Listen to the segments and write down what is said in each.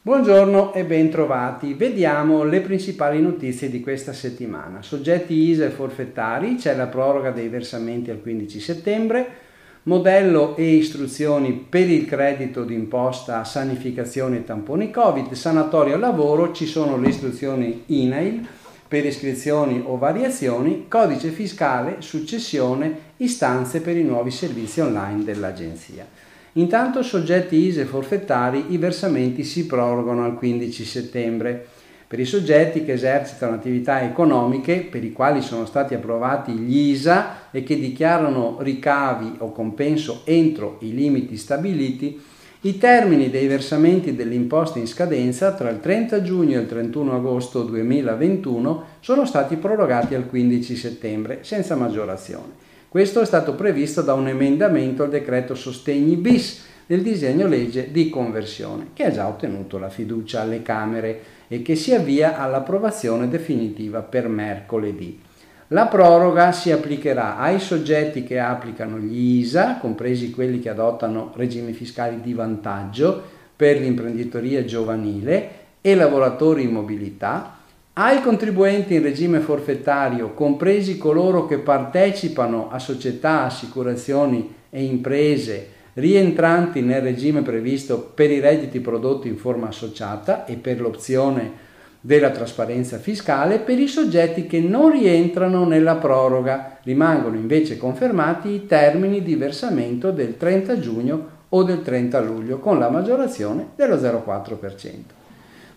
Buongiorno e bentrovati. Vediamo le principali notizie di questa settimana. Soggetti ISA e forfettari, c'è la proroga dei versamenti al 15 settembre, modello e istruzioni per il credito d'imposta sanificazione e tamponi Covid, sanatorio lavoro, ci sono le istruzioni INAIL per iscrizioni o variazioni, codice fiscale, successione, istanze per i nuovi servizi online dell'Agenzia. Intanto soggetti ISE forfettari i versamenti si prorogano al 15 settembre. Per i soggetti che esercitano attività economiche per i quali sono stati approvati gli ISA e che dichiarano ricavi o compenso entro i limiti stabiliti, i termini dei versamenti delle imposte in scadenza tra il 30 giugno e il 31 agosto 2021 sono stati prorogati al 15 settembre senza maggiorazione. Questo è stato previsto da un emendamento al decreto sostegni bis del disegno legge di conversione, che ha già ottenuto la fiducia alle Camere e che si avvia all'approvazione definitiva per mercoledì. La proroga si applicherà ai soggetti che applicano gli ISA, compresi quelli che adottano regimi fiscali di vantaggio per l'imprenditoria giovanile e lavoratori in mobilità, ai contribuenti in regime forfettario, compresi coloro che partecipano a società, assicurazioni e imprese rientranti nel regime previsto per i redditi prodotti in forma associata e per l'opzione della trasparenza fiscale, per i soggetti che non rientrano nella proroga rimangono invece confermati i termini di versamento del 30 giugno o del 30 luglio con la maggiorazione dello 0,4%.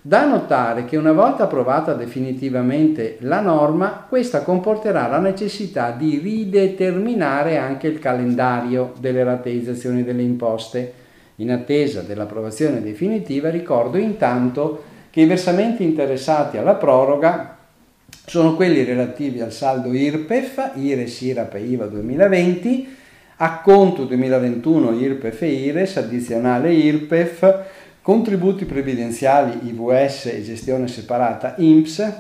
Da notare che una volta approvata definitivamente la norma, questa comporterà la necessità di rideterminare anche il calendario delle rateizzazioni delle imposte. In attesa dell'approvazione definitiva ricordo intanto che i versamenti interessati alla proroga sono quelli relativi al saldo IRPEF, IRES, IRAP e IVA 2020, acconto 2021 IRPEF e IRES, addizionale IRPEF, contributi previdenziali IVS e gestione separata INPS,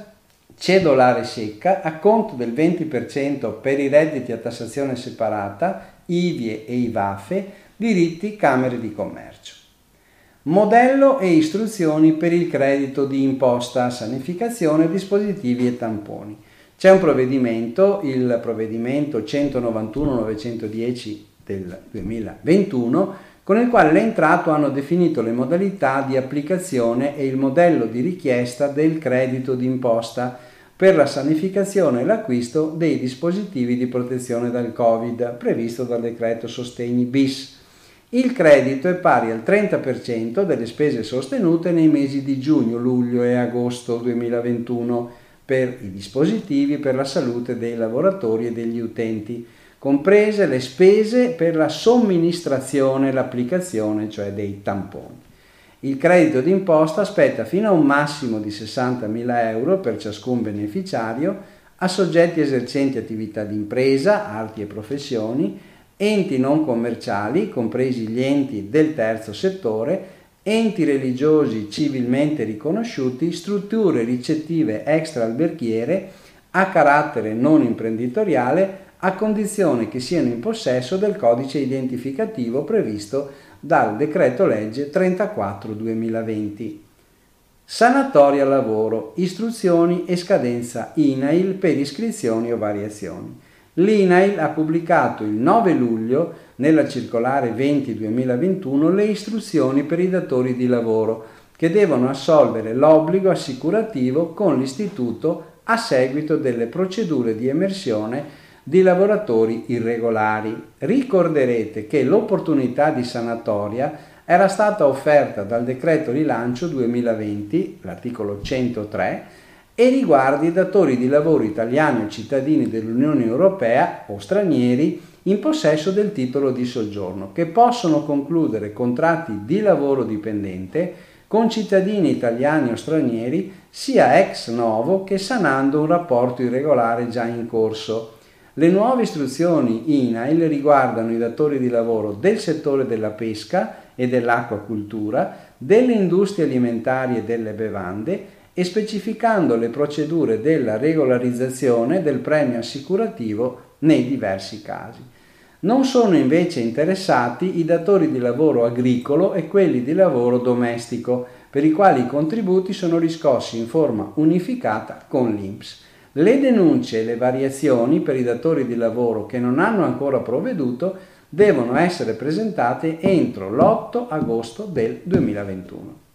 cedolare secca, acconto del 20% per i redditi a tassazione separata, IVIE e IVAFE, diritti Camere di Commercio. Modello e istruzioni per il credito di imposta, sanificazione, dispositivi e tamponi. C'è un provvedimento, il provvedimento 191-910 del 2021, con il quale le entrato hanno definito le modalità di applicazione e il modello di richiesta del credito d'imposta per la sanificazione e l'acquisto dei dispositivi di protezione dal Covid previsto dal decreto Sostegni bis. Il credito è pari al 30% delle spese sostenute nei mesi di giugno, luglio e agosto 2021 per i dispositivi per la salute dei lavoratori e degli utenti comprese le spese per la somministrazione e l'applicazione, cioè dei tamponi. Il credito d'imposta spetta fino a un massimo di 60.000 euro per ciascun beneficiario a soggetti esercenti attività di impresa, arti e professioni, enti non commerciali, compresi gli enti del terzo settore, enti religiosi civilmente riconosciuti, strutture ricettive extra alberghiere a carattere non imprenditoriale a condizione che siano in possesso del codice identificativo previsto dal decreto legge 34-2020. Sanatoria lavoro, istruzioni e scadenza INAIL per iscrizioni o variazioni. L'INAIL ha pubblicato il 9 luglio nella circolare 20-2021 le istruzioni per i datori di lavoro che devono assolvere l'obbligo assicurativo con l'istituto a seguito delle procedure di emersione di lavoratori irregolari. Ricorderete che l'opportunità di sanatoria era stata offerta dal decreto rilancio 2020, l'articolo 103, e riguarda i datori di lavoro italiani o cittadini dell'Unione Europea o stranieri in possesso del titolo di soggiorno, che possono concludere contratti di lavoro dipendente con cittadini italiani o stranieri sia ex novo che sanando un rapporto irregolare già in corso. Le nuove istruzioni INAIL riguardano i datori di lavoro del settore della pesca e dell'acquacultura, delle industrie alimentari e delle bevande e specificando le procedure della regolarizzazione del premio assicurativo nei diversi casi. Non sono invece interessati i datori di lavoro agricolo e quelli di lavoro domestico, per i quali i contributi sono riscossi in forma unificata con l'INPS. Le denunce e le variazioni per i datori di lavoro che non hanno ancora provveduto devono essere presentate entro l'8 agosto del 2021.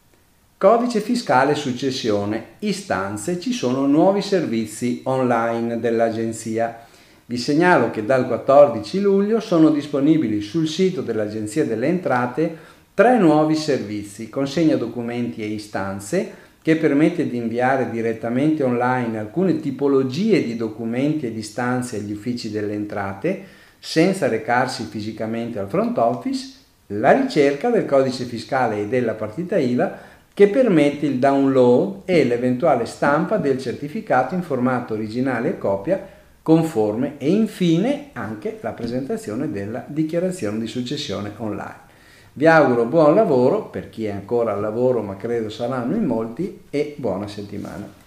Codice fiscale successione. Istanze. Ci sono nuovi servizi online dell'Agenzia. Vi segnalo che dal 14 luglio sono disponibili sul sito dell'Agenzia delle Entrate tre nuovi servizi, consegna documenti e istanze, che permette di inviare direttamente online alcune tipologie di documenti ed istanze agli uffici delle entrate senza recarsi fisicamente al front office, la ricerca del codice fiscale e della partita IVA che permette il download e l'eventuale stampa del certificato in formato originale e copia conforme e infine anche la presentazione della dichiarazione di successione online. Vi auguro buon lavoro per chi è ancora al lavoro, ma credo saranno in molti, e buona settimana.